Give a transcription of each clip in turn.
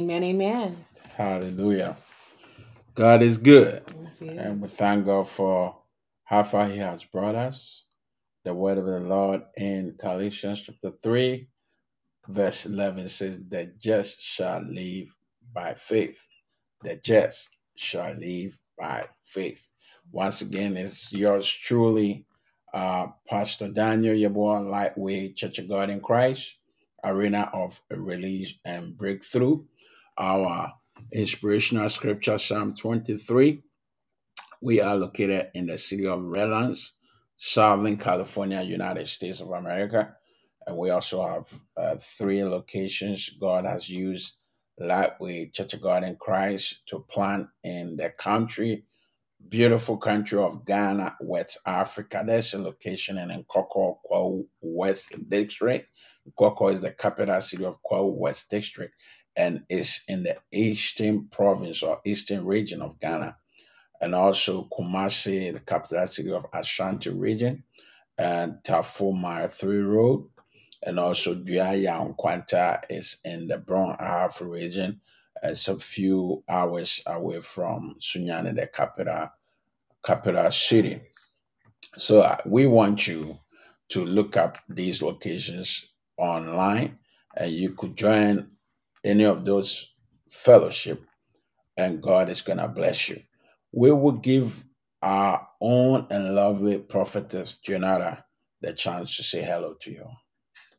Amen. Amen. Hallelujah. God is good. Yes, he And we is. thank God for how far He has brought us. The word of the Lord in Galatians chapter 3, verse 11 says, The just shall live by faith. The just shall live by faith. Once again, it's yours truly, uh, Pastor Daniel Yeboah, Lightweight Church of God in Christ, Arena of Release and Breakthrough. Our inspirational scripture, Psalm 23. We are located in the city of Redlands, Southern California, United States of America. And we also have uh, three locations God has used Lightweight Church of God in Christ to plant in the country beautiful country of Ghana, West Africa. There's a location in Nkawkaw, Kwahu West District. Nkawkaw is the capital city of Kwahu West District and it's in the eastern province or eastern region of Ghana. And also Kumasi, the capital city of Ashanti region, and Tafuma 3 Road. And also Duayaw Nkwanta is in the Brong Ahafo region. It's a few hours away from Sunyani, the capital capital city. So uh, we want you to look up these locations online and you could join any of those fellowship and God is going to bless you. We will give our own and lovely prophetess Jonara the chance to say hello to you.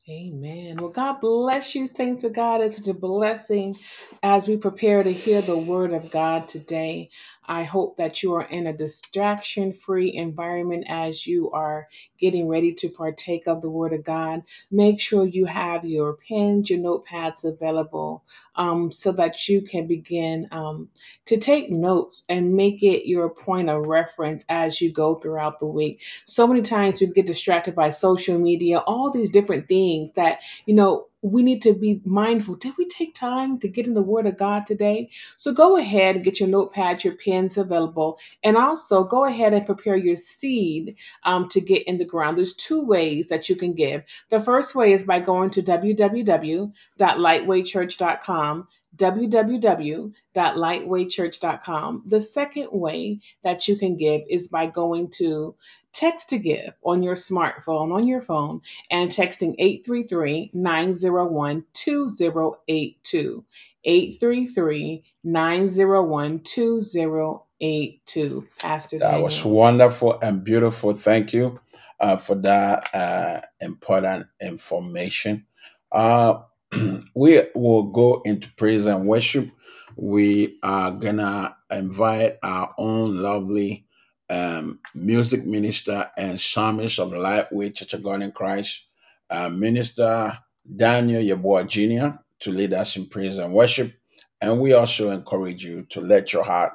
Amen. Well, God bless you, saints of God. It's a blessing as we prepare to hear the word of God today. I hope that you are in a distraction free environment as you are getting ready to partake of the word of God. Make sure you have your pens, your notepads available um, so that you can begin um, to take notes and make it your point of reference as you go throughout the week so many times we get distracted by social media, all these different things that, you know, we need to be mindful. Did we take time to get in the Word of God today? So go ahead and get your notepad, your pens available, and also go ahead and prepare your seed um, to get in the ground. There's two ways that you can give. The first way is by going to www.lightweightchurch.com www.lightweightchurch.com. The second way that you can give is by going to text to give on your smartphone, on your phone, and texting 833 901 2082. 833 901 2082. Pastor That was wonderful and beautiful. Thank you uh, for that uh, important information. Uh, we will go into praise and worship. We are gonna invite our own lovely um, music minister and psalmist of Lightweight Church of God in Christ, uh, Minister Daniel Yeboah Jr., to lead us in praise and worship. And we also encourage you to let your heart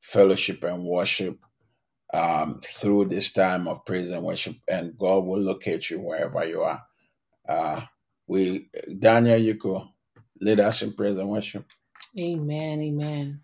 fellowship and worship um, through this time of praise and worship, and God will locate you wherever you are. Uh, we, Daniel, us in praise and worship. Amen. Amen.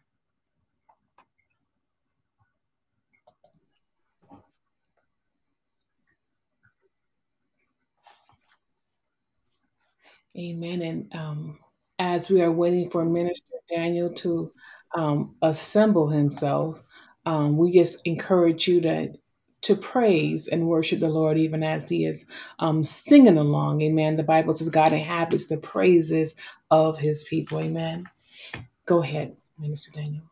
Amen. And um, as we are waiting for Minister Daniel to um, assemble himself, um, we just encourage you to to praise and worship the Lord even as He is um, singing along. Amen. The Bible says God inhabits the praises of His people. Amen. Go ahead, Minister Daniel.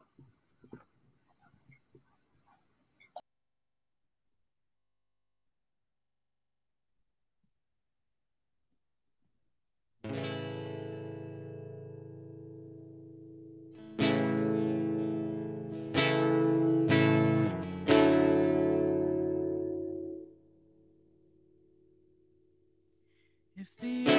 The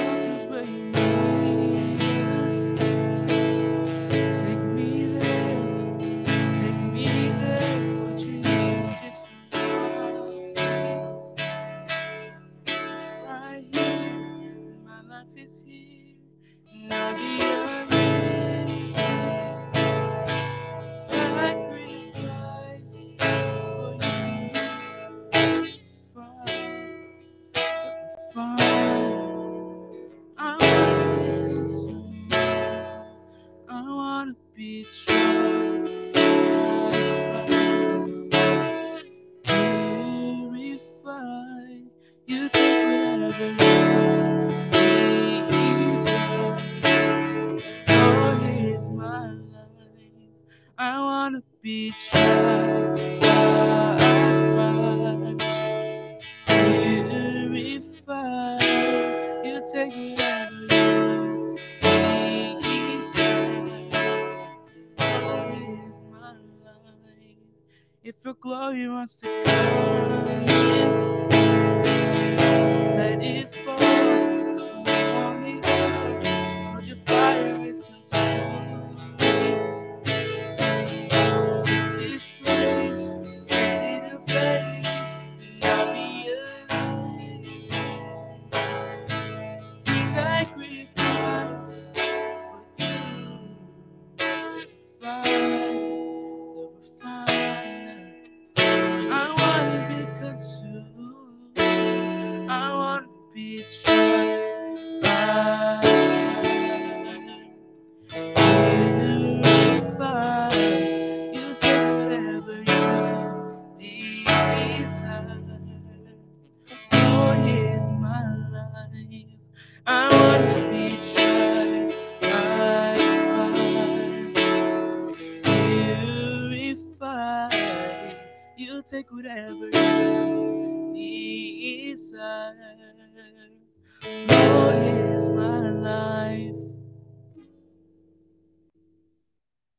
wanna be tried. Purified. You take you desire. Lord, here's my. If your glory wants to come let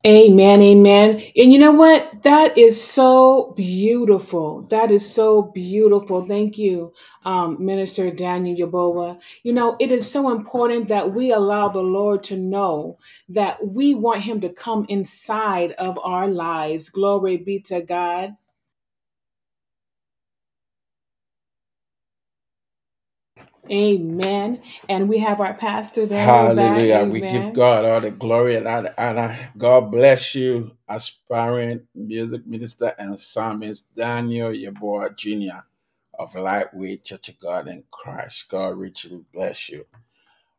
Amen, amen. And you know what? That is so beautiful. That is so beautiful. Thank you, um, Minister Daniel Yeboah. You know, it is so important that we allow the Lord to know that we want Him to come inside of our lives. Glory be to God. Amen. And we have our pastor there. Hallelujah. We give God all the glory and all the honor. God bless you, aspiring music minister and psalmist Daniel Yeboah Jr. of Lightweight Church of God in Christ. God richly bless you.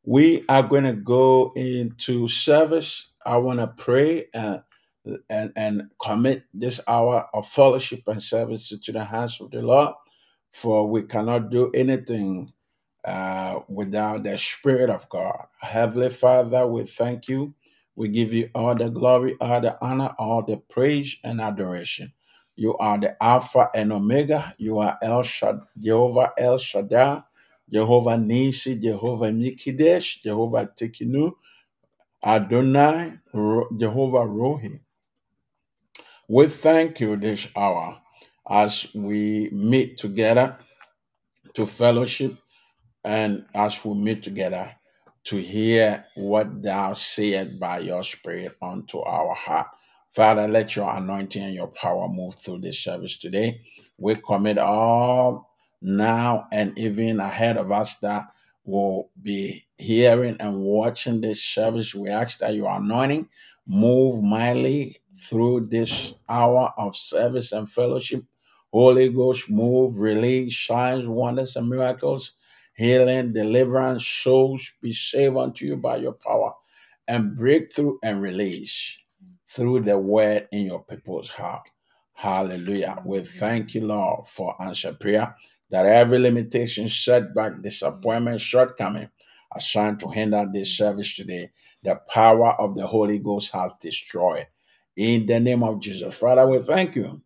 We are going to go into service. I want to pray and, and, and commit this hour of fellowship and service to the hands of the Lord, for we cannot do anything uh, without the Spirit of God. Heavenly Father, we thank you. We give you all the glory, all the honor, all the praise and adoration. You are the Alpha and Omega. You are El Shad- Jehovah El Shaddai, Jehovah Nisi, Jehovah Mikidesh, Jehovah Tekinu, Adonai, Ro- Jehovah Rohi. We thank you this hour as we meet together to fellowship and as we meet together to hear what thou sayest by your spirit unto our heart. Father, let your anointing and your power move through this service today. We commit all now and even ahead of us that will be hearing and watching this service. We ask that your anointing move mightily through this hour of service and fellowship. Holy Ghost, move, release signs, wonders, and miracles healing, deliverance, souls be saved unto you by your power, and breakthrough and release through the word in your people's heart. Hallelujah. We thank you, Lord, for answer prayer. That every limitation, setback, disappointment, shortcoming assigned to hinder this service today, the power of the Holy Ghost has destroyed. In the name of Jesus. Father, we thank you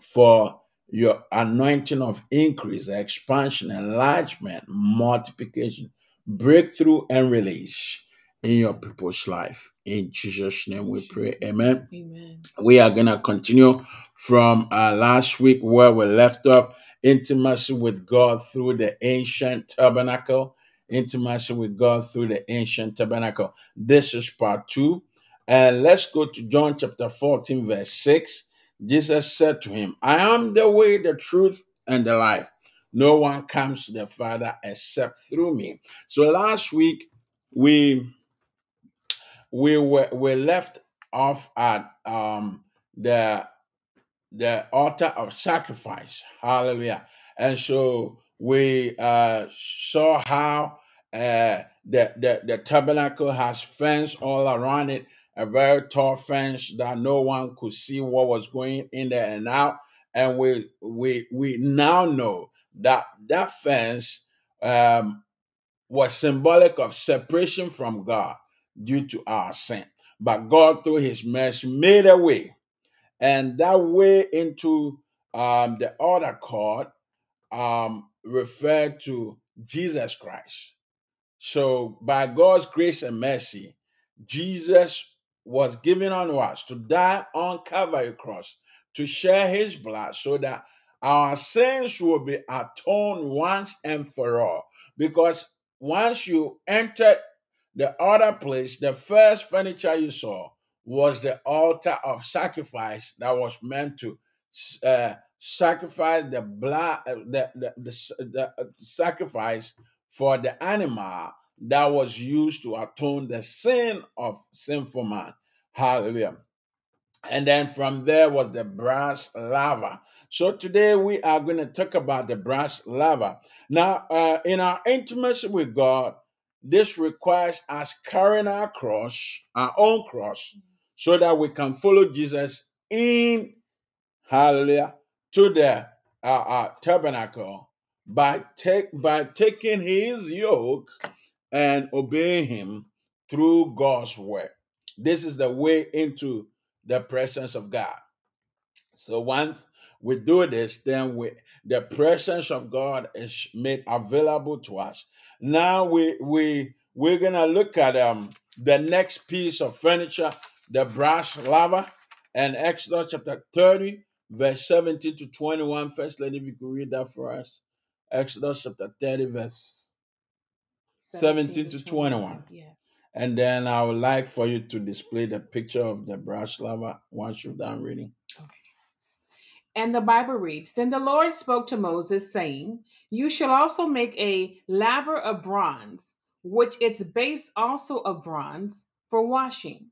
for your anointing of increase, expansion, enlargement, multiplication, breakthrough, and release in your people's life. In Jesus' name we pray. Amen. Amen. We are going to continue from uh, last week where we left off intimacy with God through the ancient tabernacle. Intimacy with God through the ancient tabernacle. This is part two. And let's go to John chapter 14, verse 6. Jesus said to him, I am the way, the truth, and the life. No one comes to the Father except through me. So last week we we were we left off at um the the altar of sacrifice. Hallelujah. And so we uh, saw how uh, the, the, the tabernacle has fence all around it a very tall fence that no one could see what was going in there and out. And we we we now know that that fence um, was symbolic of separation from God due to our sin. But God, through His mercy, made a way, and that way into um, the other court um, referred to Jesus Christ. So, by God's grace and mercy, Jesus was given on us to die on Calvary cross to share his blood so that our sins will be atoned once and for all. Because once you entered the other place, the first furniture you saw was the altar of sacrifice that was meant to uh, sacrifice the blood, uh, the, the, the, the uh, sacrifice for the animal that was used to atone the sin of sinful man. Hallelujah. And then from there was the brass laver. So today we are going to talk about the brass laver. Now, uh, in our intimacy with God, this requires us carrying our cross, our own cross, so that we can follow Jesus in hallelujah, to the uh, uh, tabernacle by take by taking his yoke and obey him through God's word. This is the way into the presence of God. So once we do this, then we the presence of God is made available to us. Now we we we're gonna look at um the next piece of furniture, the brass laver, and Exodus chapter 30, verse 17 to 21. First lady, if you could read that for us. Exodus chapter 30, verse 17 to 21. Yes. And then I would like for you to display the picture of the brass laver once you're done reading. Okay. And the Bible reads Then the Lord spoke to Moses, saying, You shall also make a laver of bronze, which its base also of bronze, for washing.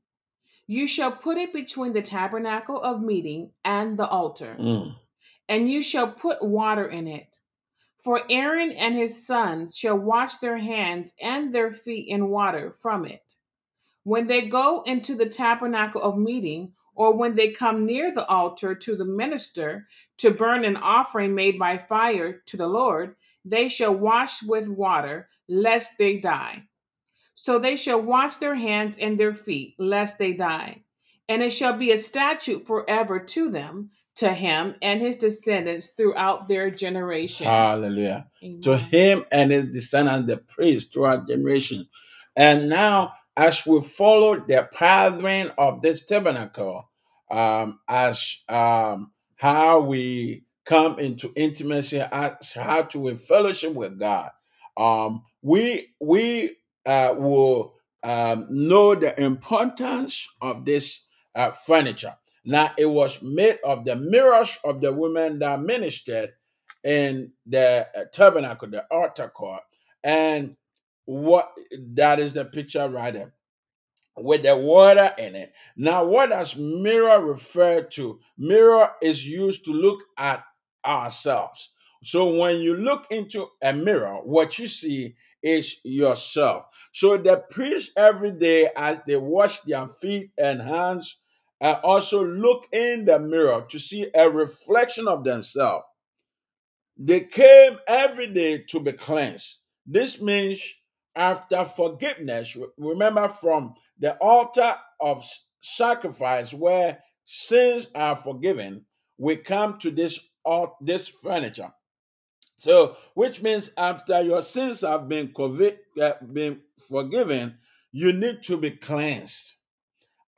You shall put it between the tabernacle of meeting and the altar, Mm. and you shall put water in it. For Aaron and his sons shall wash their hands and their feet in water from it. When they go into the tabernacle of meeting, or when they come near the altar to the minister to burn an offering made by fire to the Lord, they shall wash with water, lest they die. So they shall wash their hands and their feet, lest they die. And it shall be a statute forever to them, to him and his descendants throughout their generations. Hallelujah. Amen. to him and his descendants the praise throughout generations. And now, as we follow the pattern of this tabernacle, um, as um, how we come into intimacy, as how to we fellowship with God, um, we we uh, will um, know the importance of this uh, furniture. Now, it was made of the mirrors of the women that ministered in the uh, tabernacle, the altar court, and what that is the picture right there with the water in it. Now, what does mirror refer to? Mirror is used to look at ourselves. So when you look into a mirror, what you see is yourself. So the priest every day, as they wash their feet and hands, uh, also look in the mirror to see a reflection of themselves. They came every day to be cleansed. This means after forgiveness, remember from the altar of sacrifice where sins are forgiven, we come to this al- this furniture. So, which means after your sins have been convi- uh, been forgiven, you need to be cleansed.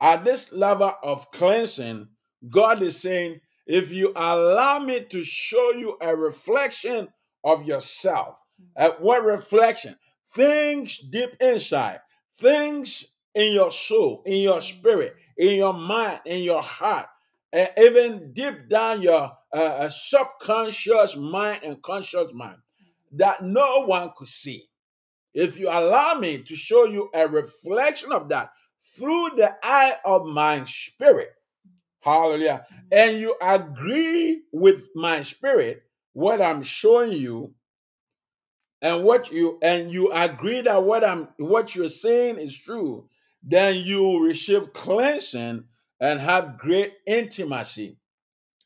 At this level of cleansing, God is saying, if you allow me to show you a reflection of yourself, uh, what reflection? Things deep inside, things in your soul, in your spirit, in your mind, in your heart, and even deep down your uh, uh, subconscious mind and conscious mind that no one could see. If you allow me to show you a reflection of that through the eye of my spirit, hallelujah, mm-hmm. and you agree with my spirit, what I'm showing you, and what you and you agree that what I'm what you're saying is true, then you will receive cleansing and have great intimacy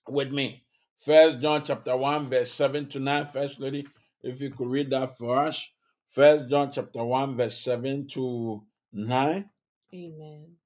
with me. First John chapter 1, verse 7 to 9. First lady, if you could read that for us. First John chapter 1, verse 7 to 9. Amen.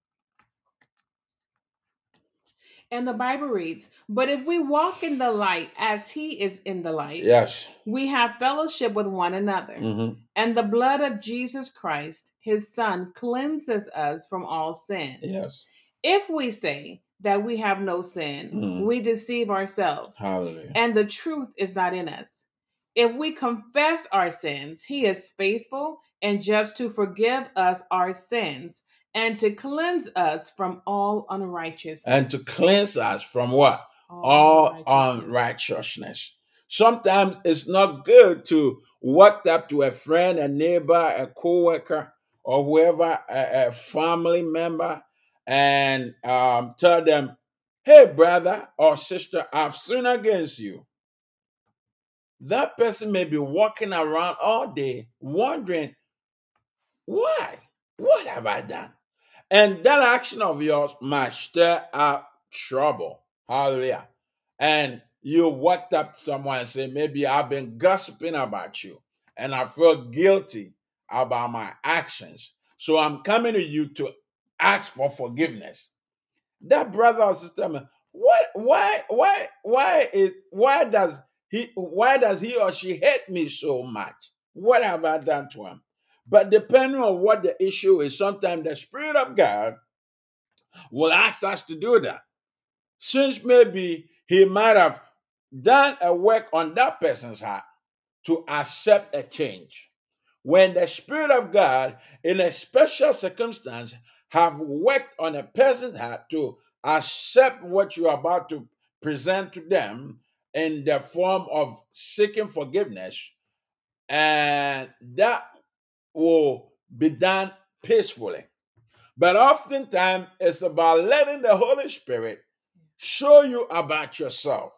And the Bible reads, But if we walk in the light as he is in the light, Yes. we have fellowship with one another. Mhm. And the blood of Jesus Christ, his son, cleanses us from all sin. Yes. If we say that we have no sin, Mhm. we deceive ourselves, Hallelujah. and the truth is not in us. If we confess our sins, he is faithful and just to forgive us our sins and to cleanse us from all unrighteousness. and to cleanse us from what? All unrighteousness. Sometimes it's not good to walk up to a friend, a neighbor, a co-worker, or whoever, a, a family member, and um, tell them, "Hey, brother or sister, I've sinned against you." That person may be walking around all day wondering, "Why? What have I done?" And that action of yours might stir up trouble. Hallelujah. And you walked up to someone and say, maybe I've been gossiping about you and I feel guilty about my actions. So I'm coming to you to ask for forgiveness. That brother or sister, what why why why is why does he why does he or she hate me so much? What have I done to him? But depending on what the issue is, sometimes the Spirit of God will ask us to do that. Since maybe He might have done a work on that person's heart to accept a change. When the Spirit of God, in a special circumstance, have worked on a person's heart to accept what you are about to present to them in the form of seeking forgiveness, and that will be done peacefully. But oftentimes, it's about letting the Holy Spirit show you about yourself.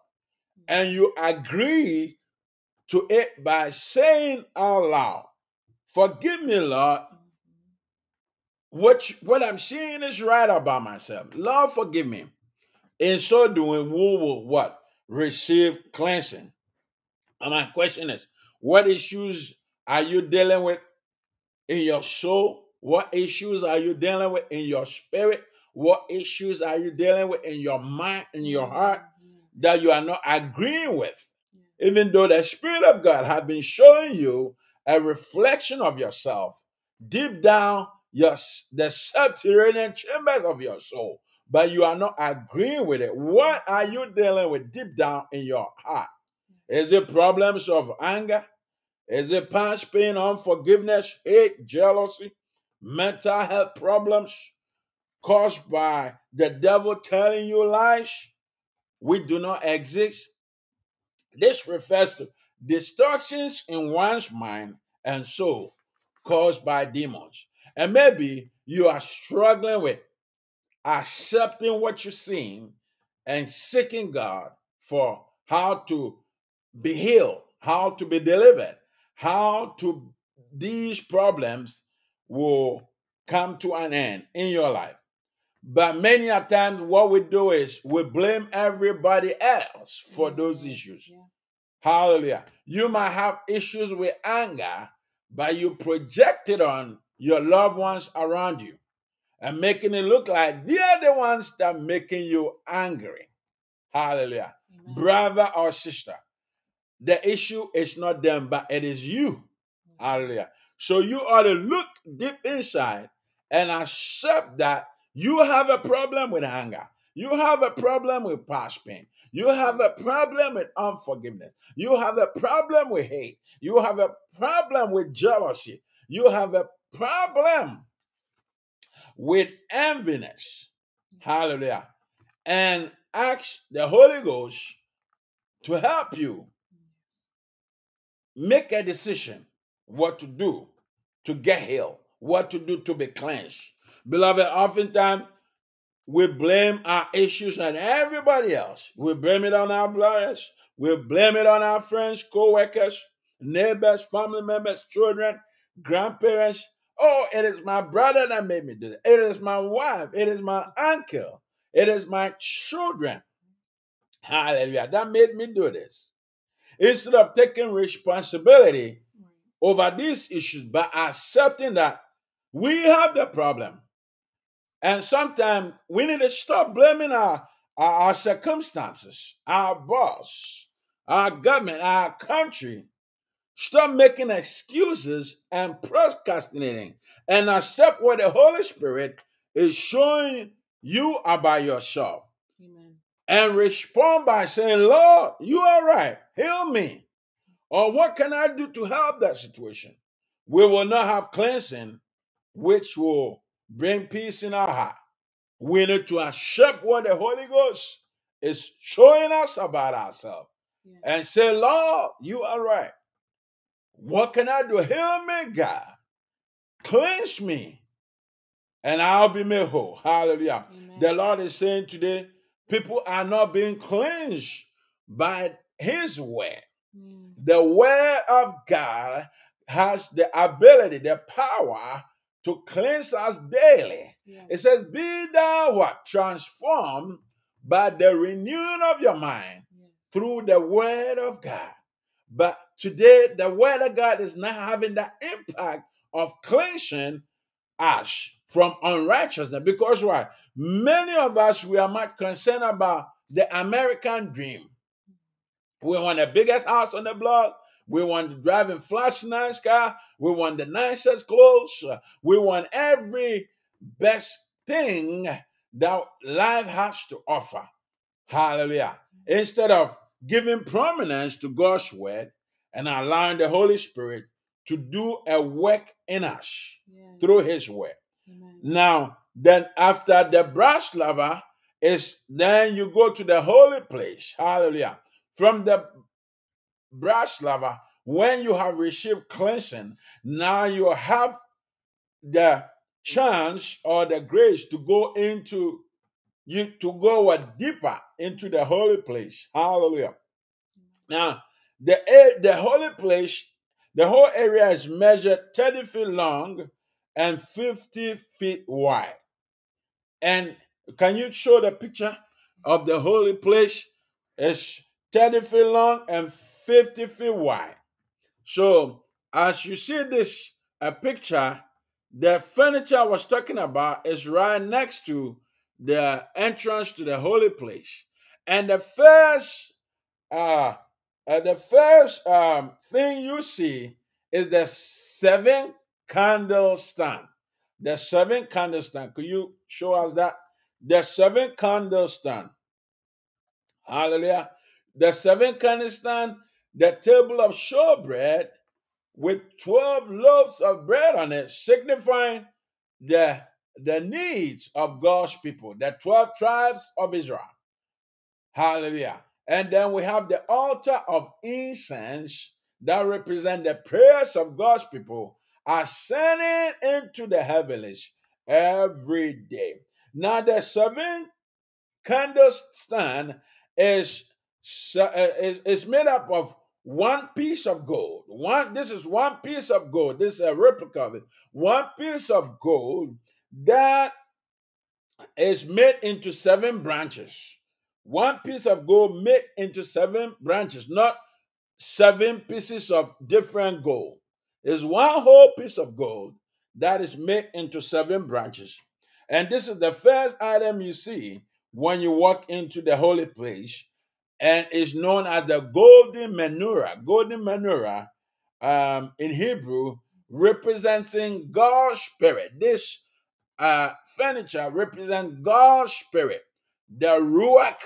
And you agree to it by saying out loud, Forgive me, Lord. What, what I'm seeing is right about myself. Lord, forgive me. In so doing, we will what? Receive cleansing. And my question is, what issues are you dealing with in your soul? What issues are you dealing with in your spirit? What issues are you dealing with in your mind, in your mm-hmm, heart that you are not agreeing with? Even though the Spirit of God has been showing you a reflection of yourself deep down your the subterranean chambers of your soul, but you are not agreeing with it. What are you dealing with deep down in your heart? Mm. Is it problems of anger? Is it past pain, unforgiveness, hate, jealousy, mental health problems caused by the devil telling you lies? We do not exist. This refers to distortions in one's mind and soul caused by demons. And maybe you are struggling with accepting what you're seeing and seeking God for how to be healed, how to be delivered, how to these problems will come to an end in your life. But many a times, what we do is we blame everybody else for those issues. Hallelujah. You might have issues with anger, but you project it on your loved ones around you and making it look like they are the ones that are making you angry. Hallelujah. Brother or sister, the issue is not them, but it is you. Mm-hmm. Hallelujah. So you ought to look deep inside and accept that you have a problem with anger. You have a problem with past pain. You have a problem with unforgiveness. You have a problem with hate. You have a problem with jealousy. You have a problem with enviness. Mm-hmm. Hallelujah. And ask the Holy Ghost to help you make a decision what to do to get healed, what to do to be cleansed. Beloved, oftentimes we blame our issues on everybody else. We blame it on our brothers. We blame it on our friends, co workers, neighbors, family members, children, grandparents. Oh, it is my brother that made me do that. It is my wife. It is my uncle. It is my children. Hallelujah. That made me do this. Instead of taking responsibility over these issues by accepting that we have the problem. And sometimes we need to stop blaming our, our, our circumstances, our boss, our government, our country. Stop making excuses and procrastinating and accept what the Holy Spirit is showing you about yourself Amen. And respond by saying, Lord, you are right. Heal me. Or what can I do to help that situation? We will not have cleansing, which will bring peace in our heart. We need to accept what the Holy Ghost is showing us about ourselves and say, Lord, you are right. What can I do? Heal me, God. Cleanse me, and I'll be made whole. Hallelujah. Amen. The Lord is saying today, people are not being cleansed by His word. Mm. The word of God has the ability, the power to cleanse us daily. Yes. It says, Be thou what? Transformed by the renewing of your mind Yes. through the word of God. But today, the word of God is not having the impact of cleansing us from unrighteousness. Because why? Many of us, we are not concerned about the American dream. We want the biggest house on the block. We want to drive in flash nice car. We want the nicest clothes. We want every best thing that life has to offer. Hallelujah. Instead of giving prominence to God's word and allowing the Holy Spirit to do a work in us Yes. through his word. Amen. Now, then after the brass laver is then you go to the holy place. Hallelujah. From the brass laver, when you have received cleansing, now you have the chance or the grace to go into you to go a deeper into the holy place. Hallelujah. Now, the eh, the holy place, the whole area is measured 30 feet long and 50 feet wide. And can you show the picture of the holy place? It's 30 feet long and 50 feet wide. So, as you see this a picture, the furniture I was talking about is right next to the entrance to the holy place. And the first uh, uh the first um thing you see is the seven candle stand. The seven candle stand. Could you show us that? The seven candle stand. Hallelujah. The seven candle stand, the table of showbread with 12 loaves of bread on it, signifying the, the needs of God's people, the 12 tribes of Israel. Hallelujah. And then we have the altar of incense that represent the prayers of God's people ascending into the heavens every day. Now, the seven candle stand is, uh, is, is made up of one piece of gold. One, this is one piece of gold. This is a replica of it. One piece of gold that is made into seven branches. One piece of gold made into seven branches, not seven pieces of different gold. It's one whole piece of gold that is made into seven branches. And this is the first item you see when you walk into the holy place, and is known as the golden menorah. Golden menorah um, in Hebrew representing God's spirit. This uh, furniture represents God's spirit, the Ruach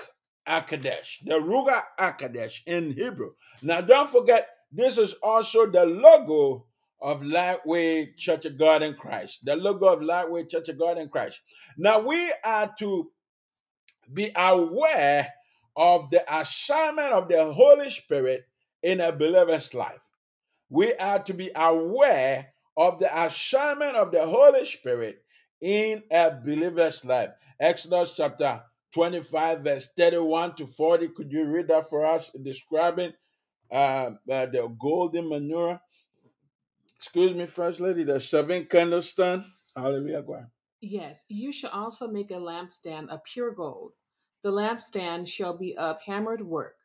Akadesh, the Ruga Akadesh in Hebrew. Now, don't forget, this is also the logo of Lightweight Church of God in Christ, the logo of Lightweight Church of God in Christ. Now, we are to be aware of the assignment of the Holy Spirit in a believer's life we are to be aware of the assignment of the Holy Spirit in a believer's life. Exodus chapter 25, verse 31 to 40. Could you read that for us, describing uh, uh, the golden menorah? Excuse me, First Lady, the seven candlestand. Hallelujah. Go ahead. Yes, you shall also make a lampstand of pure gold. The lampstand shall be of hammered work,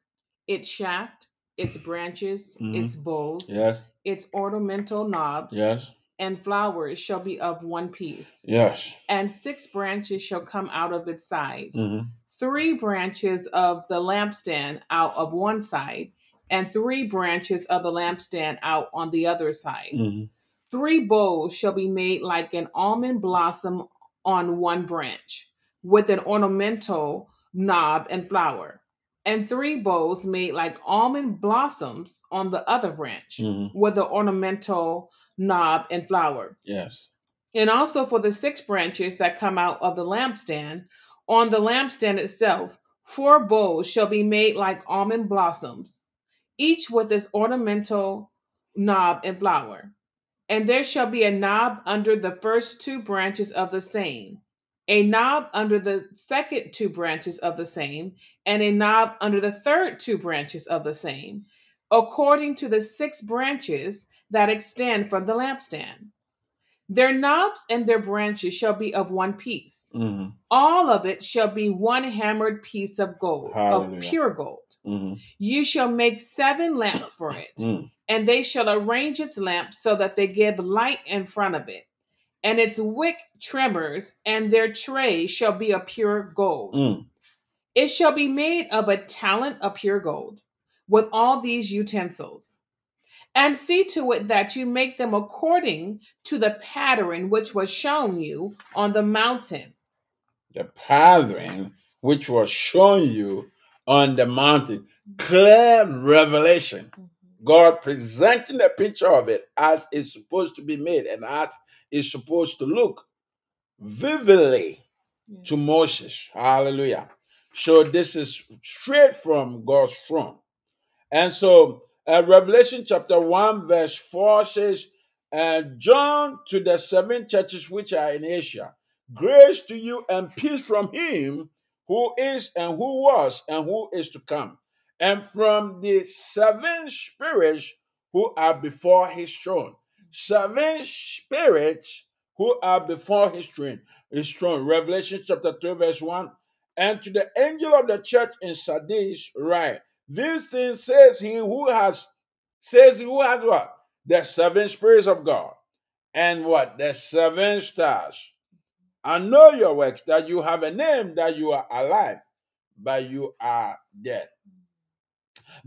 its shaft, its branches, Mhm. its bowls, Yes, its ornamental knobs, yes, and flowers shall be of one piece. yes. And six branches shall come out of its sides. Mhm. Three branches of the lampstand out of one side, and three branches of the lampstand out on the other side. Mhm. Three bowls shall be made like an almond blossom on one branch, with an ornamental knob and flower. And three bowls made like almond blossoms on the other branch, Mhm. with an ornamental knob and flower. Yes. And also for the six branches that come out of the lampstand, on the lampstand itself, four bowls shall be made like almond blossoms, each with its ornamental knob and flower. And there shall be a knob under the first two branches of the same, a knob under the second two branches of the same, and a knob under the third two branches of the same, according to the six branches that extend from the lampstand. Their knobs and their branches shall be of one piece. Mhm. All of it shall be one hammered piece of gold, Hallelujah. of pure gold. Mhm. You shall make seven lamps for it Mm. and they shall arrange its lamps so that they give light in front of it. And its wick trimmers and their tray shall be of pure gold. Mm. It shall be made of a talent of pure gold, with all these utensils. And see to it that you make them according to the pattern which was shown you on the mountain. The pattern which was shown you on the mountain. Clear revelation. God presenting a picture of it as it's supposed to be made and as it's supposed to look vividly to Moses. Hallelujah. So this is straight from God's throne. And so uh, Revelation chapter 1, verse 4 says, and John to the seven churches which are in Asia, grace to you and peace from him who is and who was and who is to come, and from the seven spirits who are before his throne. Seven spirits who are before his throne. His. Revelation chapter 3, verse 1. And to the angel of the church in Sardis, write, These things says he who has says who has what? The seven spirits of God. And what? The seven stars. I know your works, that you have a name, that you are alive, but you are dead.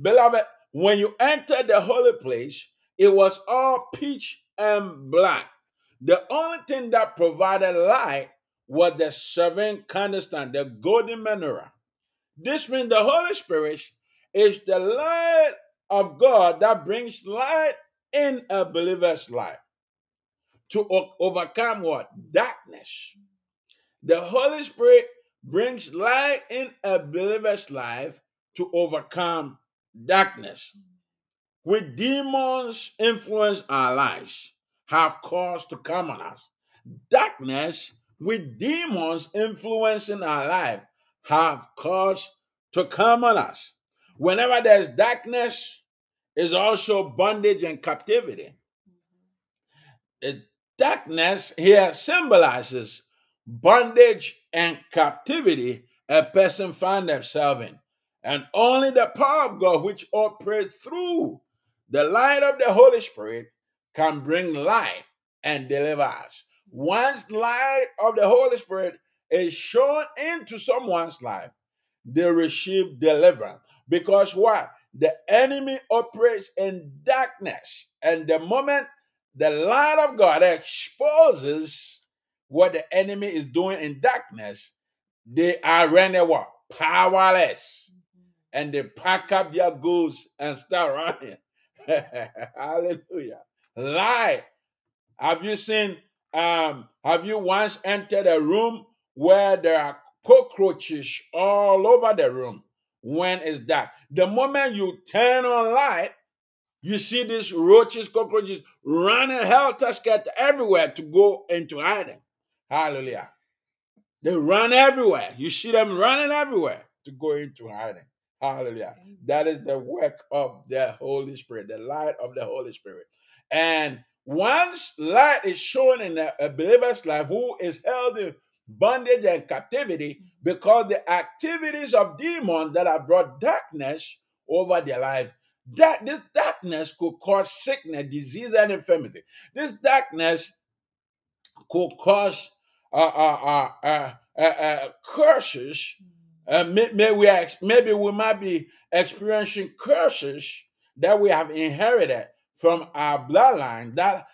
Beloved, when you enter the holy place, it was all pitch and black. The only thing that provided light was the seven candlestick, the golden menorah. This means the Holy Spirit is the light of God that brings light in a believer's life to overcome what? Darkness. The Holy Spirit brings light in a believer's life to overcome darkness. When demons influence our lives, have cause to come on us. Darkness with demons influencing our life have cause to come on us. Whenever there's darkness, is also bondage and captivity. The darkness here symbolizes bondage and captivity a person find themselves in. And only the power of God, which operates through the light of the Holy Spirit, can bring light and deliver us. Once light of the Holy Spirit is shown into someone's life, they receive deliverance. Because why? The enemy operates in darkness. And the moment the light of God exposes what the enemy is doing in darkness, they are rendered what? Powerless. Mm-hmm. And they pack up their goods and start running. Hallelujah. Light. Have you seen, um, have you once entered a room where there are cockroaches all over the room when it's dark? The moment you turn on light, you see these roaches, cockroaches running helter skelter everywhere to go into hiding. Hallelujah. They run everywhere. You see them running everywhere to go into hiding. Hallelujah. That is the work of the Holy Spirit, the light of the Holy Spirit. And once light is shown in a, a believer's life who is held in bondage and captivity because the activities of demons that have brought darkness over their lives that this darkness could cause sickness disease and infirmity this darkness could cause uh, uh, uh, uh, uh, uh, curses uh, may, may we ex- maybe we might be experiencing curses that we have inherited from our bloodline that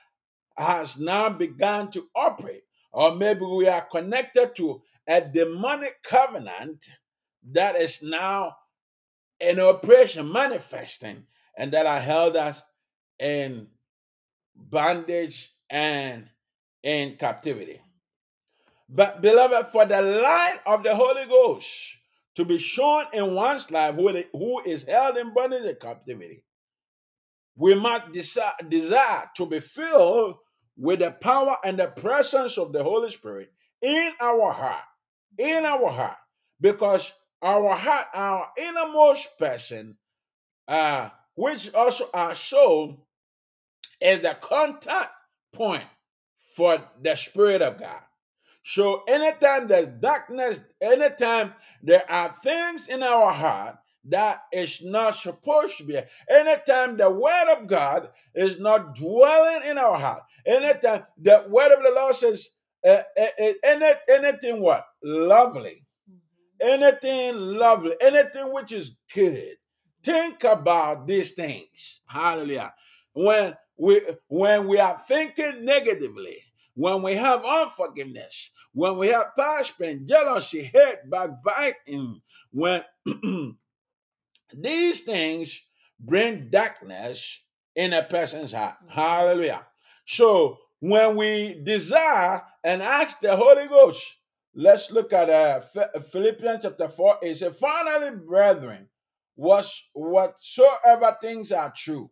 has now begun to operate, or maybe we are connected to a demonic covenant that is now in operation, manifesting, and that are held us in bondage and in captivity. But beloved, for the light of the Holy Ghost to be shown in one's life who is held in bondage and captivity, we must desi- desire to be filled with the power and the presence of the Holy Spirit in our heart, in our heart, because our heart, our innermost person, uh, which also our soul, is the contact point for the Spirit of God. So anytime there's darkness, anytime there are things in our heart that is not supposed to be, anytime the word of God is not dwelling in our heart, anytime the word of the Lord says, uh, uh, uh, any, anything what? Lovely, anything lovely, anything which is good. Think about these things. Hallelujah. When we when we are thinking negatively, when we have unforgiveness, when we have passion, jealousy, hate, backbiting, when these things bring darkness in a person's heart. Hallelujah. So when we desire and ask the Holy Ghost, let's look at uh, Philippians chapter 4. It says, Finally, brethren, whatsoever things are true,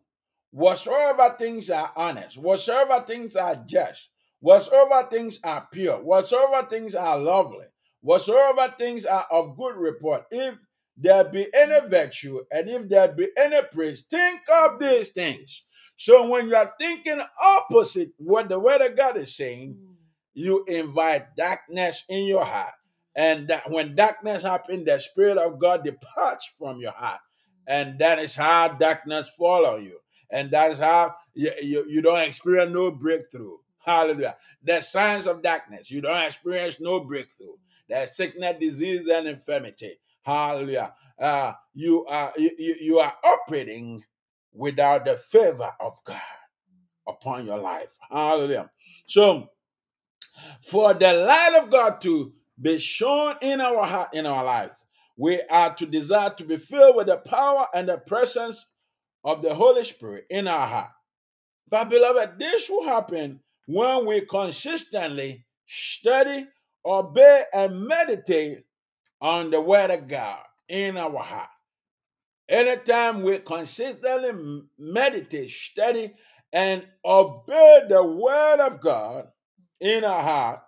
whatsoever things are honest, whatsoever things are just, whatsoever things are pure, whatsoever things are lovely, whatsoever things are of good report, if there be any virtue and if there be any praise, think of these things. So when you are thinking opposite what the word of God is saying, mm. you invite darkness in your heart. And that when darkness happens, the spirit of God departs from your heart. Mm. And that is how darkness follow you. And that is how you, you, you don't experience no breakthrough. Hallelujah. The signs of darkness. You don't experience no breakthrough. There's sickness, disease, and infirmity. Hallelujah. Uh, you are you, you are operating without the favor of God upon your life. Hallelujah. So for the light of God to be shown in our heart, in our lives, we are to desire to be filled with the power and the presence of the Holy Spirit in our heart. But beloved, this will happen when we consistently study, obey, and meditate on the Word of God in our heart. Anytime we consistently meditate, study, and obey the Word of God in our heart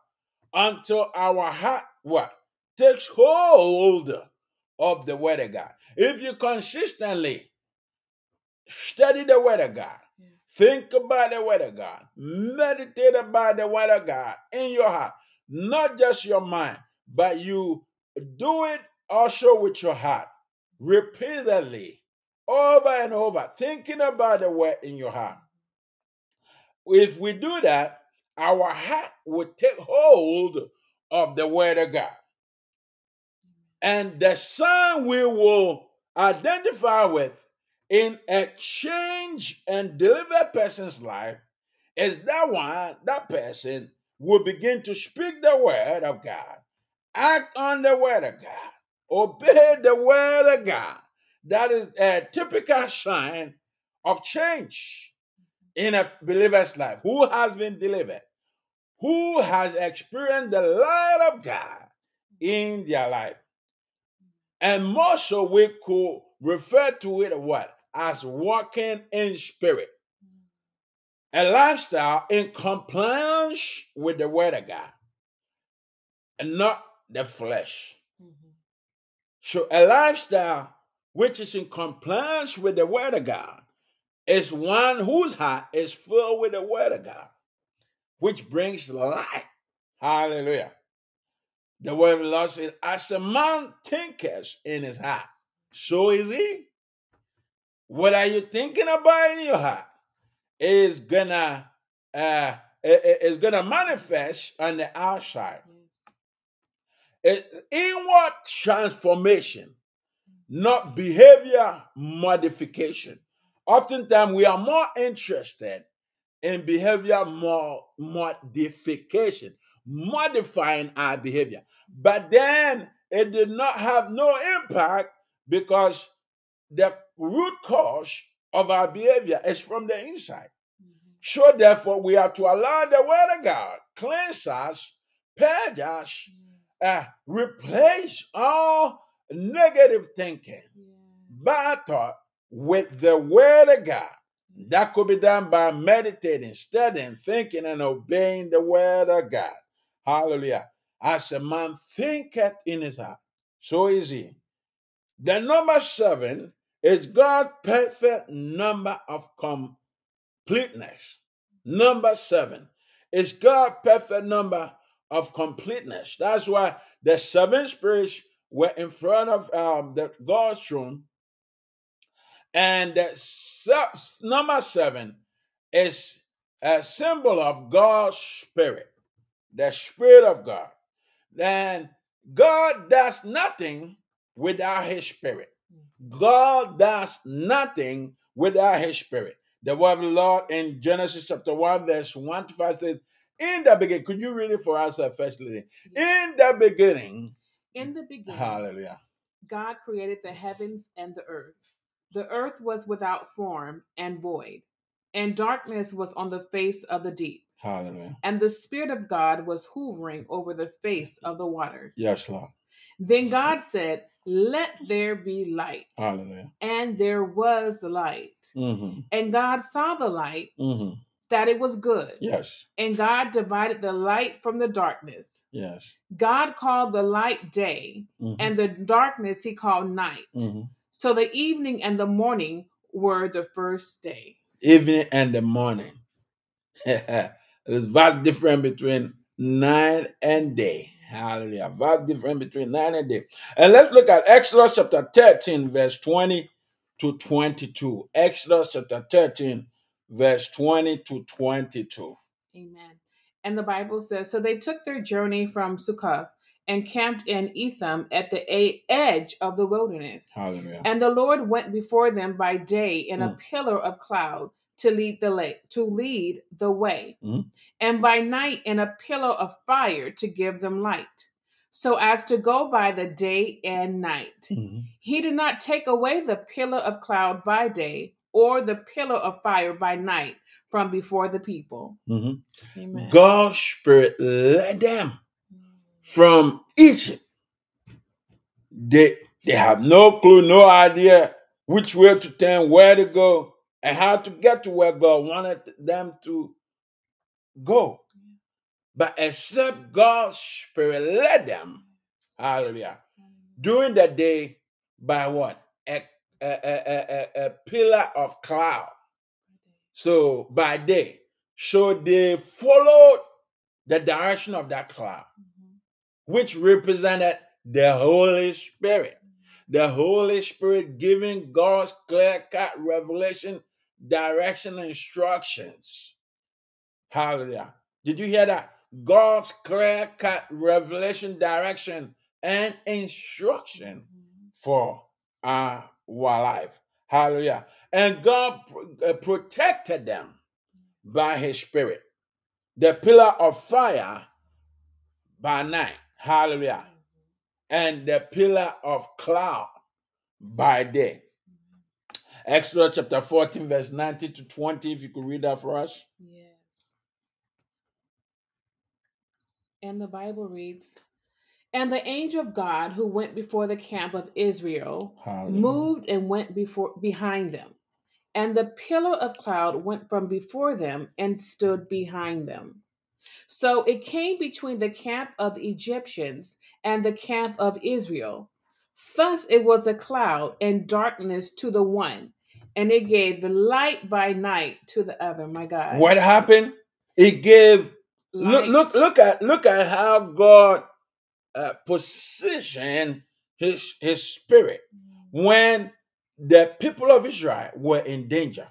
until our heart what takes hold of the Word of God. If you consistently study the Word of God. Think about the Word of God, meditate about the Word of God in your heart, not just your mind, but you do it also with your heart repeatedly, over and over, thinking about the Word in your heart. If we do that, our heart will take hold of the Word of God. And the son we will identify with in a change and deliver person's life is that one, that person will begin to speak the word of God, act on the word of God, obey the word of God. That is a typical sign of change in a believer's life who has been delivered, who has experienced the light of God in their life. And more so, we could refer to it what? As walking in spirit. A lifestyle in compliance with the word of God and not the flesh. Mm-hmm. So a lifestyle which is in compliance with the word of God is one whose heart is filled with the word of God, which brings light. Hallelujah. The word of the Lord says, As a man thinketh in his heart, so is he. What are you thinking about in your heart is gonna uh is gonna manifest on the outside. Yes. Inward transformation, not behavior modification. Oftentimes, we are more interested in behavior modification, modifying our behavior. But then it did not have no impact because the root cause of our behavior is from the inside. Mhm. So therefore, we are to allow the word of God cleanse us, purge us, Yes. uh, replace all negative thinking, Yeah. bad thought with the word of God. That could be done by meditating, studying, thinking, and obeying the word of God. Hallelujah. As a man thinketh in his heart, so is he. The number seven is God's perfect number of completeness. Number seven is God's perfect number of completeness. That's why the seven spirits were in front of um, the God's throne and the se- number seven is a symbol of God's spirit, the spirit of God. Then God does nothing without his spirit. God does nothing without his spirit. The word of the Lord in Genesis chapter 1, verse 1 to 5 says, In the beginning, could you read it for us, uh, first lady? In the beginning, In the beginning, hallelujah. God created the heavens and the earth. The earth was without form and void, and darkness was on the face of the deep. Hallelujah. And the Spirit of God was hovering over the face of the waters. Yes, Lord. Then God said, Let there be light. Hallelujah. And there was light. Mm-hmm. And God saw the light, Mm-hmm. that it was good. Yes. And God divided the light from the darkness. Yes. God called the light day, Mhm. and the darkness he called night. Mhm. So the evening and the morning were the first day. Evening and the morning. There's vast difference between night and day. Hallelujah. Vast difference between night and day. And let's look at Exodus chapter 13, verse 20 to 22. Exodus chapter 13, verse 20 to 22. Amen. And the Bible says, So they took their journey from Succoth and camped in Etham at the a- edge of the wilderness. Hallelujah. And the Lord went before them by day in a Mm. pillar of cloud to lead the lake, to lead the way, Mm. and by night in a pillar of fire to give them light, so as to go by the day and night. Mhm. He did not take away the pillar of cloud by day or the pillar of fire by night from before the people. Mhm. Amen. God's Spirit led them from Egypt. They they have no clue, no idea which way to turn, where to go, and how to get to where God wanted them to go. But except God's Spirit led them, hallelujah, during the day by what? A, a, a, a, a- pillar of cloud. So by day. So they followed the direction of that cloud which represented the Holy Spirit. The Holy Spirit giving God's clear cut revelation, direction, and instructions. Hallelujah. Did you hear that? God's clear cut revelation, direction, and instruction for our life. Hallelujah. And God uh, protected them by his spirit. The pillar of fire by night. Hallelujah. And the pillar of cloud by day. Exodus chapter 14, verse 19 to 20. If you could read that for us. Yes. And the Bible reads, And the angel of God who went before the camp of Israel Hallelujah. moved and went before behind them. And the pillar of cloud went from before them and stood behind them. So it came between the camp of the Egyptians and the camp of Israel. Thus it was a cloud and darkness to the one, And it gave the light by night to the other. My God. What happened? It gave look Light. look look at look at how God uh, positioned his his spirit when the people of Israel were in danger.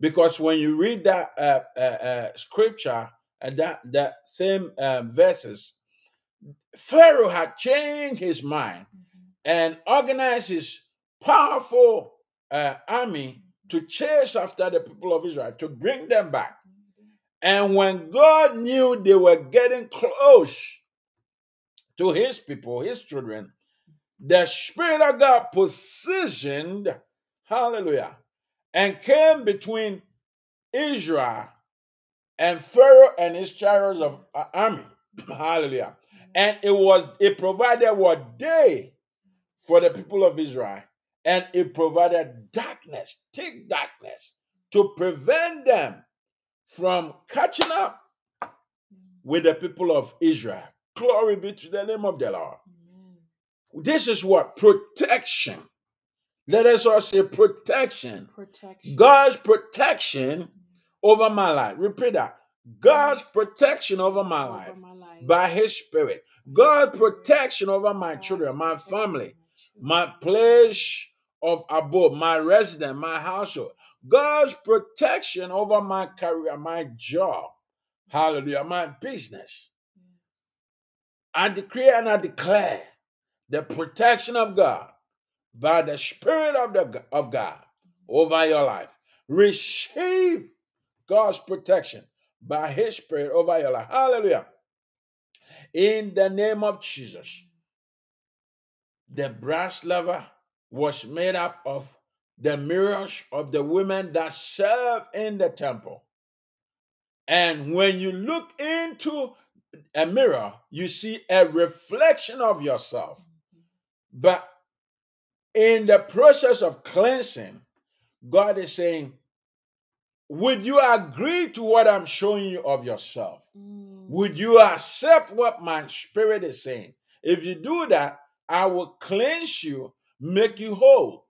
Because when you read that uh, uh, uh, scripture and that that same um, verses, Pharaoh had changed his mind and organized his powerful uh, army to chase after the people of Israel to bring them back. And when God knew they were getting close to his people, his children, the Spirit of God positioned, hallelujah, and came between Israel and Pharaoh and his chariots of uh, army. hallelujah. And it was, it provided what day for the people of Israel, and it provided darkness, thick darkness, to prevent them from catching up with the people of Israel. Glory be to the name of the Lord. This is what protection. Let us all say protection. Protection. God's protection mm-hmm. over my life. Repeat that. God's protection over my over life my life. by His Spirit. God's protection over my children, my family, my place of abode, my residence, my household. God's protection over my career, my job. Hallelujah. My business. I decree and I declare the protection of God by the Spirit of, the, of God mm-hmm. over your life. Receive God's protection by His Spirit over your life. Hallelujah. In the name of Jesus, mm-hmm. the brass laver was made up of the mirrors of the women that serve in the temple. And when you look into a mirror, you see a reflection of yourself. But in the process of cleansing, God is saying, Would you agree to what I'm showing you of yourself? Mm. Would you accept what my spirit is saying? If you do that, I will cleanse you, make you whole,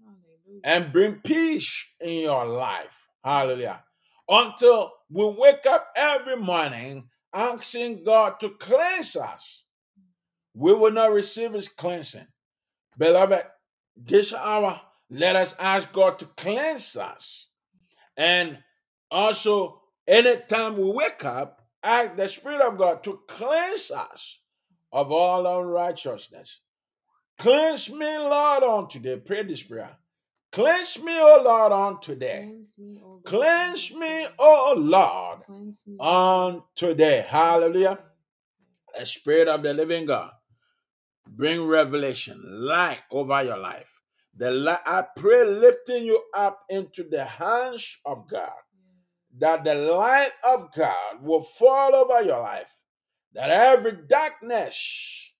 Hallelujah. and bring peace in your life. Hallelujah. Until we wake up every morning asking God to cleanse us, we will not receive his cleansing. Beloved, this hour, let us ask God to cleanse us. And also, anytime we wake up, ask the Spirit of God to cleanse us of all unrighteousness. Cleanse me, Lord, on today. Pray this prayer. Cleanse me, O Lord, on today. Cleanse me, O Lord, on today. O Lord, Cleanse me, O on Lord, today. on Hallelujah. The Spirit of the living God bring revelation, light over your life. The light, I pray, lifting you up into the hands of God, that the light of God will fall over your life, that every darkness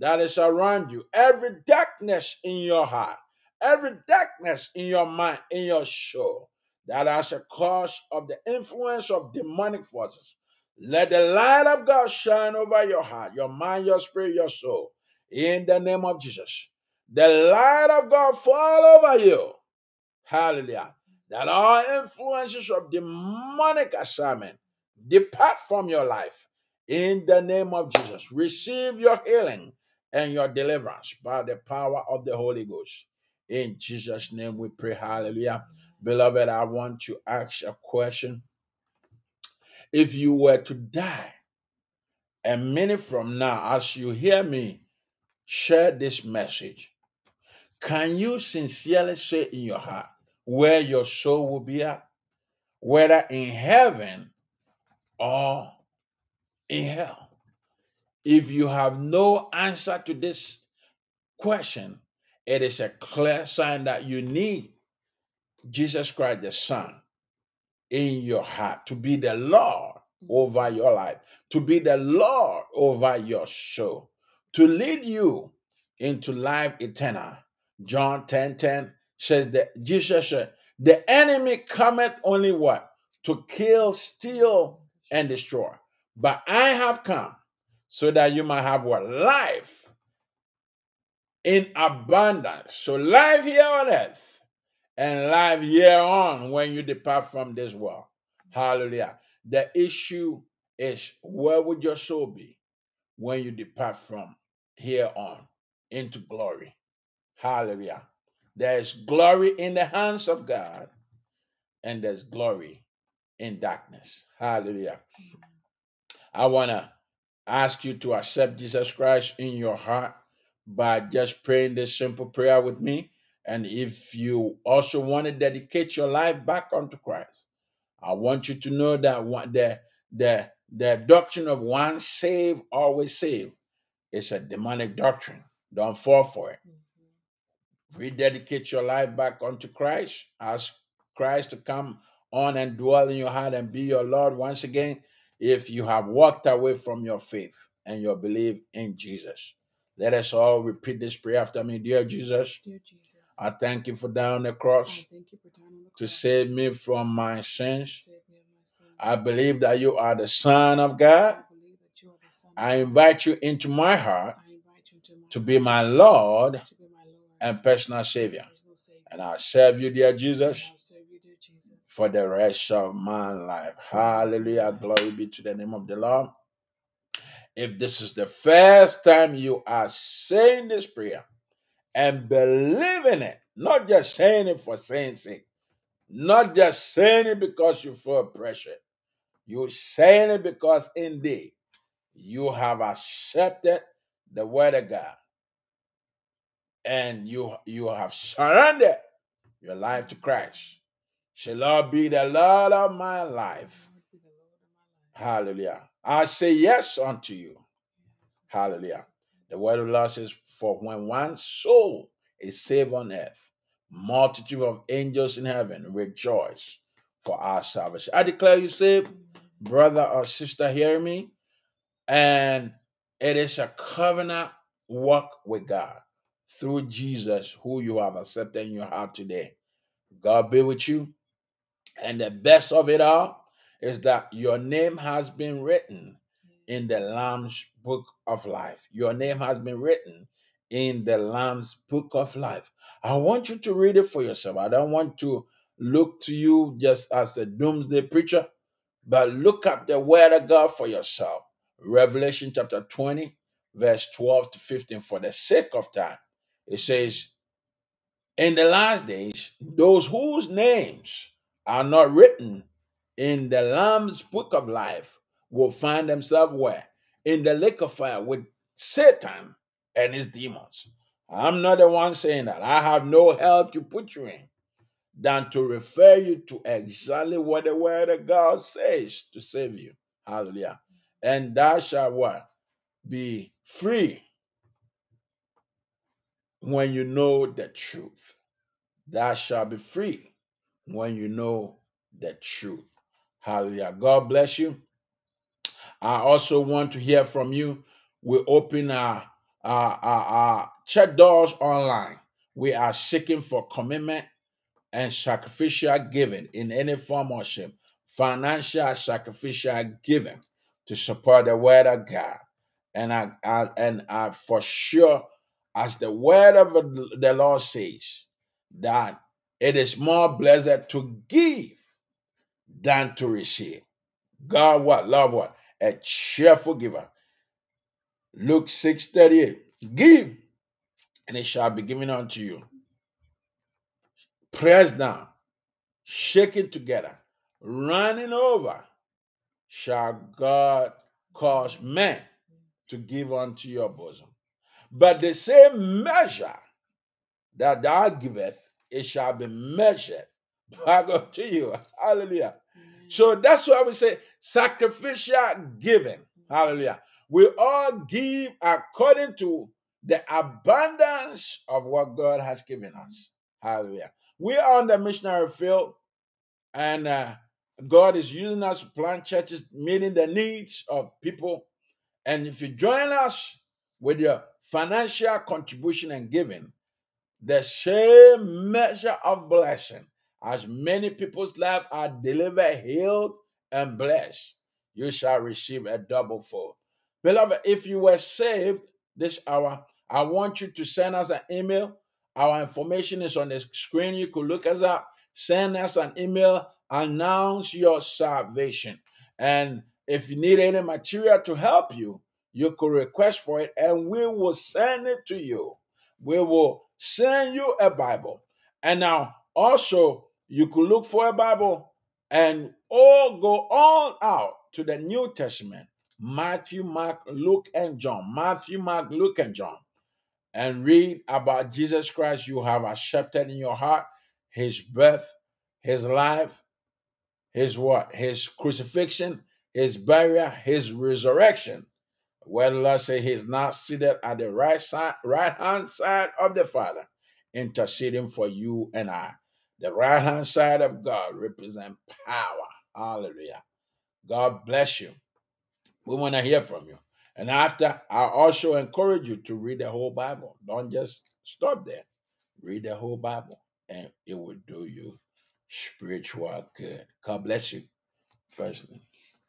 that is around you, every darkness in your heart, every darkness in your mind, in your soul, that as a cause of the influence of demonic forces, let the light of God shine over your heart, your mind, your spirit, your soul, in the name of Jesus. The light of God fall over you. Hallelujah. That all influences of demonic assignment depart from your life in the name of Jesus. Receive your healing and your deliverance by the power of the Holy Ghost. In Jesus' name we pray. Hallelujah. Beloved, I want to ask a question. If you were to die a minute from now, as you hear me share this message, can you sincerely say in your heart where your soul will be at? Whether in heaven or in hell? If you have no answer to this question, it is a clear sign that you need Jesus Christ, the Son, in your heart to be the Lord mm. over your life, to be the Lord over your soul, to lead you into life eternal. John 10 10 says that Jesus said, The enemy cometh only what? To kill, steal, and destroy. But I have come so that you might have what? Life in abundance. So life here on earth and life here on when you depart from this world. Hallelujah. The issue is where would your soul be when you depart from here on into glory? Hallelujah. There's glory in the hands of God, and there's glory in darkness. Hallelujah. I want to ask you to accept Jesus Christ in your heart by just praying this simple prayer with me. And if you also want to dedicate your life back unto Christ, I want you to know that one, the, the, the doctrine of one save, always save is a demonic doctrine. Don't fall for it mm-hmm. rededicate your life back unto Christ. Ask Christ to come on and dwell in your heart and be your Lord once again if you have walked away from your faith and your belief in Jesus. Let us all repeat this prayer after me. Dear Jesus, Dear Jesus, I thank you for dying on the cross thank you for dying on the to save me from my sins. me my sins. I believe that you are the Son of God. I believe that you are the Son of I invite you into my heart I invite you into my to be my Lord to be my Lord and personal Savior. personal Savior. And I serve you, dear Jesus, I'll serve you, dear Jesus. For the rest of my life. Hallelujah. Glory be to the name of the Lord. If this is the first time you are saying this prayer and believing it, not just saying it for saying sake, not just saying it because you feel pressure, you're saying it because indeed you have accepted the word of God and you you have surrendered your life to Christ. Shall Lord be the Lord of my life. Lord be the Lord of my life. Hallelujah. I say yes unto you. Hallelujah. The word of the Lord says, For when one soul is saved on earth, multitude of angels in heaven rejoice for our salvation. I declare you saved, brother or sister, hear me. And it is a covenant walk with God through Jesus, who you have accepted in your heart today. God be with you. And the best of it all is that your name has been written in the Lamb's book of life. Your name has been written in the Lamb's book of life. I want you to read it for yourself. I don't want to look to you just as a doomsday preacher, but look up the word of God for yourself. Revelation chapter 20, verse 12 to 15, for the sake of time. It says, in the last days, those whose names are not written in the Lamb's book of life will find themselves where? In the lake of fire with Satan and his demons. I'm not the one saying that. I have no help to put you in than to refer you to exactly what the word of God says to save you. Hallelujah. And thou shalt what? Be free when you know the truth. Thou shalt be free when you know the truth. Hallelujah. God bless you. I also want to hear from you. We open our, our, our, our check doors online. We are seeking for commitment and sacrificial giving in any form or shape, financial sacrificial giving to support the word of God. And I, I and I for sure, as the word of the Lord says, that it is more blessed to give than to receive. God what? Love what? A cheerful giver. Luke 6 38. Give, and it shall be given unto you. Press down, shake it together, running over, shall God cause men to give unto your bosom. But the same measure that thou giveth, it shall be measured back to you. Hallelujah. So that's why we say sacrificial giving. Hallelujah. We all give according to the abundance of what God has given us. Hallelujah. We are on the missionary field, and uh, God is using us to plant churches, meeting the needs of people. And if you join us with your financial contribution and giving, the same measure of blessing as many people's lives are delivered, healed, and blessed, you shall receive a double fold. Beloved, if you were saved this hour, I want you to send us an email Our information is on the screen. You could look us up, send us an email, announce your salvation. And if you need any material to help you, you could request for it and we will send it to you. We will send you a Bible. And now, also, you could look for a Bible and all go all out to the New Testament Matthew, Mark, Luke, and John. Matthew, Mark, Luke, and John. And read about Jesus Christ you have accepted in your heart, his birth, his life, his what? His crucifixion, his burial, his resurrection. The Lord say he's now seated at the right side, right hand side of the Father, interceding for you and I. The right hand side of God represent power. Hallelujah. God bless you. We want to hear from you. And after, I also encourage you to read the whole Bible. Don't just stop there. Read the whole Bible, and it will do you spiritual good. God bless you. Firstly,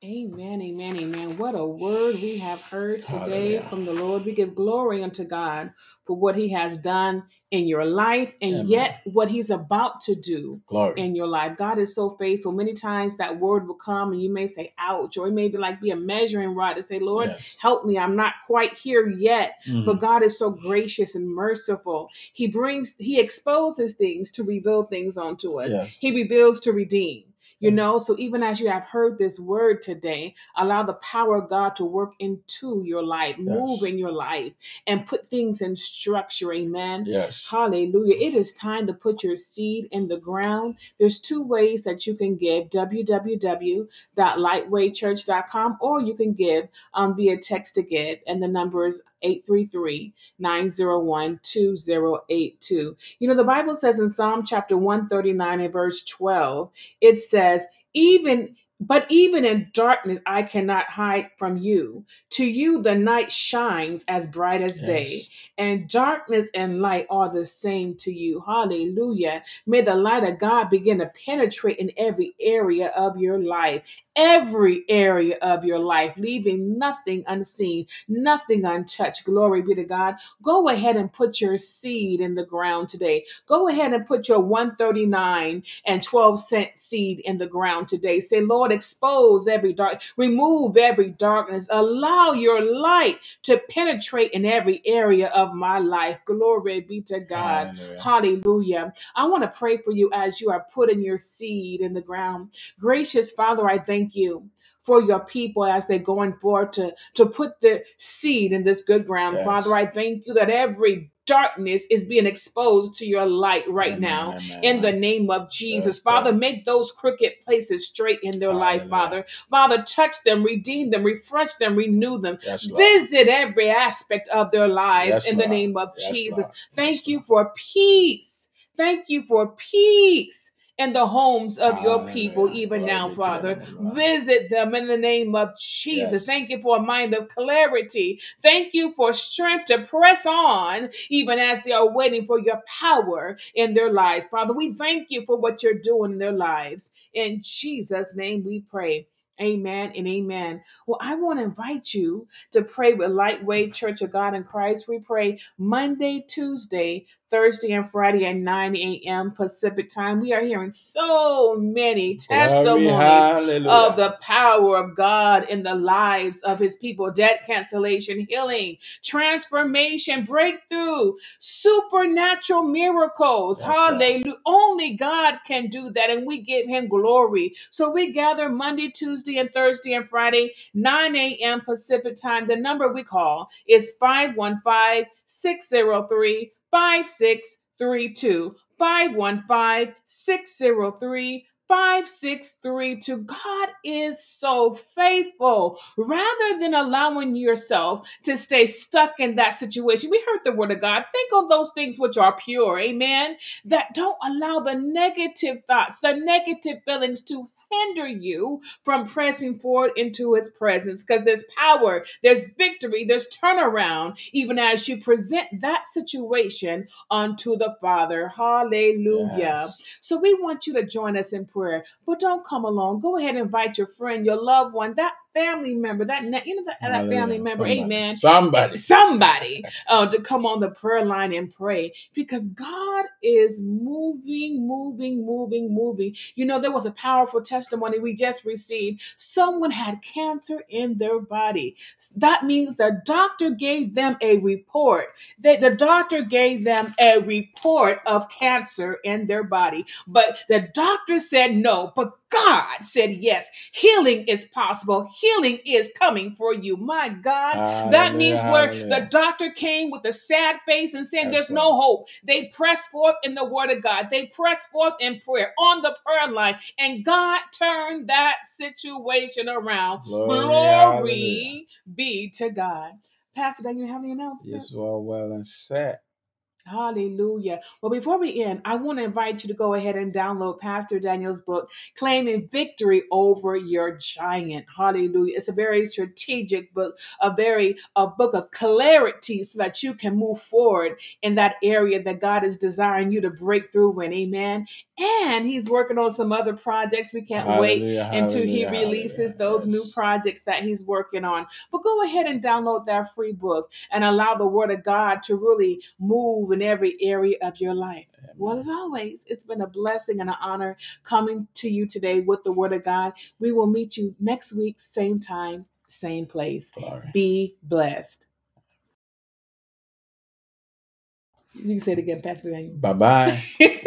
Amen, amen, amen. What a word we have heard today Hallelujah. from the Lord. We give glory unto God for what He has done in your life and Amen. yet what He's about to do glory. in your life. God is so faithful. Many times that word will come and you may say, ouch, or it may be like be a measuring rod to say, Lord, Yes. help me. I'm not quite here yet. Mhm. But God is so gracious and merciful. He brings, He exposes things to reveal things onto us. Yes. He reveals to redeem. You know, so even as you have heard this word today, allow the power of God to work into your life, move in your life, and put things in structure. Amen. Yes. Hallelujah. It is time to put your seed in the ground. There's two ways that you can give www.lightweightchurch.com or you can give um, via text to give, and the number is 833 901 2082. You know, the Bible says in Psalm chapter 139 and verse 12, it says, even but even in darkness I cannot hide from you. To you the night shines as bright as day, Yes. and darkness and light are the same to you. Hallelujah. May the light of God begin to penetrate in every area of your life, every area of your life, leaving nothing unseen, nothing untouched. Glory be to God. Go ahead and put your seed in the ground today. Go ahead and put your 139 and 12 cent seed in the ground today. Say, Lord, expose every dark, remove every darkness, allow your light to penetrate in every area of my life. Glory be to God. Hallelujah. Hallelujah. I want to pray for you as you are putting your seed in the ground. Gracious Father, I thank you. For your people as they're going forward to, to put the seed in this good ground. Yes. Father, I thank you that every darkness is being exposed to your light right Amen, now amen, in the name of Jesus. Yes, Father, make those crooked places straight in their life, Father. Father, touch them, redeem them, refresh them, renew them. Yes. Visit every aspect of their lives Yes, in the name of Jesus. Thank you for peace. Thank you for peace in the homes of your people, even Glory now, be to the Father. name of the Lord. Visit them in the name of Jesus. Yes. Thank you for a mind of clarity. Thank you for strength to press on, even as they are waiting for your power in their lives. Father, we thank you for what you're doing in their lives. In Jesus' name we pray. Amen and amen. Well, I want to invite you to pray with Lightweight Church of God in Christ. We pray Monday, Tuesday, Thursday, and Friday at 9 a.m. Pacific time. We are hearing so many testimonies Hallelujah. of the power of God in the lives of his people debt cancellation, healing, transformation, breakthrough, supernatural miracles. Yes. Hallelujah. Only God can do that, and we give him glory. So we gather Monday, Tuesday, and Thursday and Friday, 9 a.m. Pacific time. The number we call is 515 603 5632. 515 603 5632. God is so faithful. Rather than allowing yourself to stay stuck in that situation, we heard the word of God. Think on those things which are pure. Amen. That don't allow the negative thoughts, the negative feelings to hinder you from pressing forward into his presence because there's power, there's victory, there's turnaround, even as you present that situation unto the Father. Hallelujah. Yes. So we want you to join us in prayer, but don't come alone. Go ahead and invite your friend, your loved one, that family member, that you know that, that family member, Somebody. amen. Somebody. Somebody uh, to come on the prayer line and pray because God is moving, moving, moving, moving. You know, there was a powerful testimony we just received. Someone had cancer in their body. That means the doctor gave them a report. That the doctor gave them a report of cancer in their body, but the doctor said no. But God said yes. Healing is possible. Healing is coming for you. My God. That means where the doctor came with a sad face and saying, That's There's no hope. They press forth in the word of God. They press forth in prayer on the prayer line, and God turned that situation around. Glory, Glory be to God. Pastor, do you have any announcements? Yes, well, well and said. Hallelujah. Well, before we end, I want to invite you to go ahead and download Pastor Daniel's book, Claiming Victory Over Your Giant. Hallelujah. It's a very strategic book, a very a book of clarity so that you can move forward in that area that God is desiring you to break through in. Amen. And he's working on some other projects. We can't wait Hallelujah, until he hallelujah, releases hallelujah. those new projects that he's working on. But go ahead and download that free book and allow the word of God to really move in every area of your life. Well, as always, it's been a blessing and an honor coming to you today with the word of God. We will meet you next week, same time, same place. Glory. Be blessed. You can say it again, Pastor Daniel. Bye bye.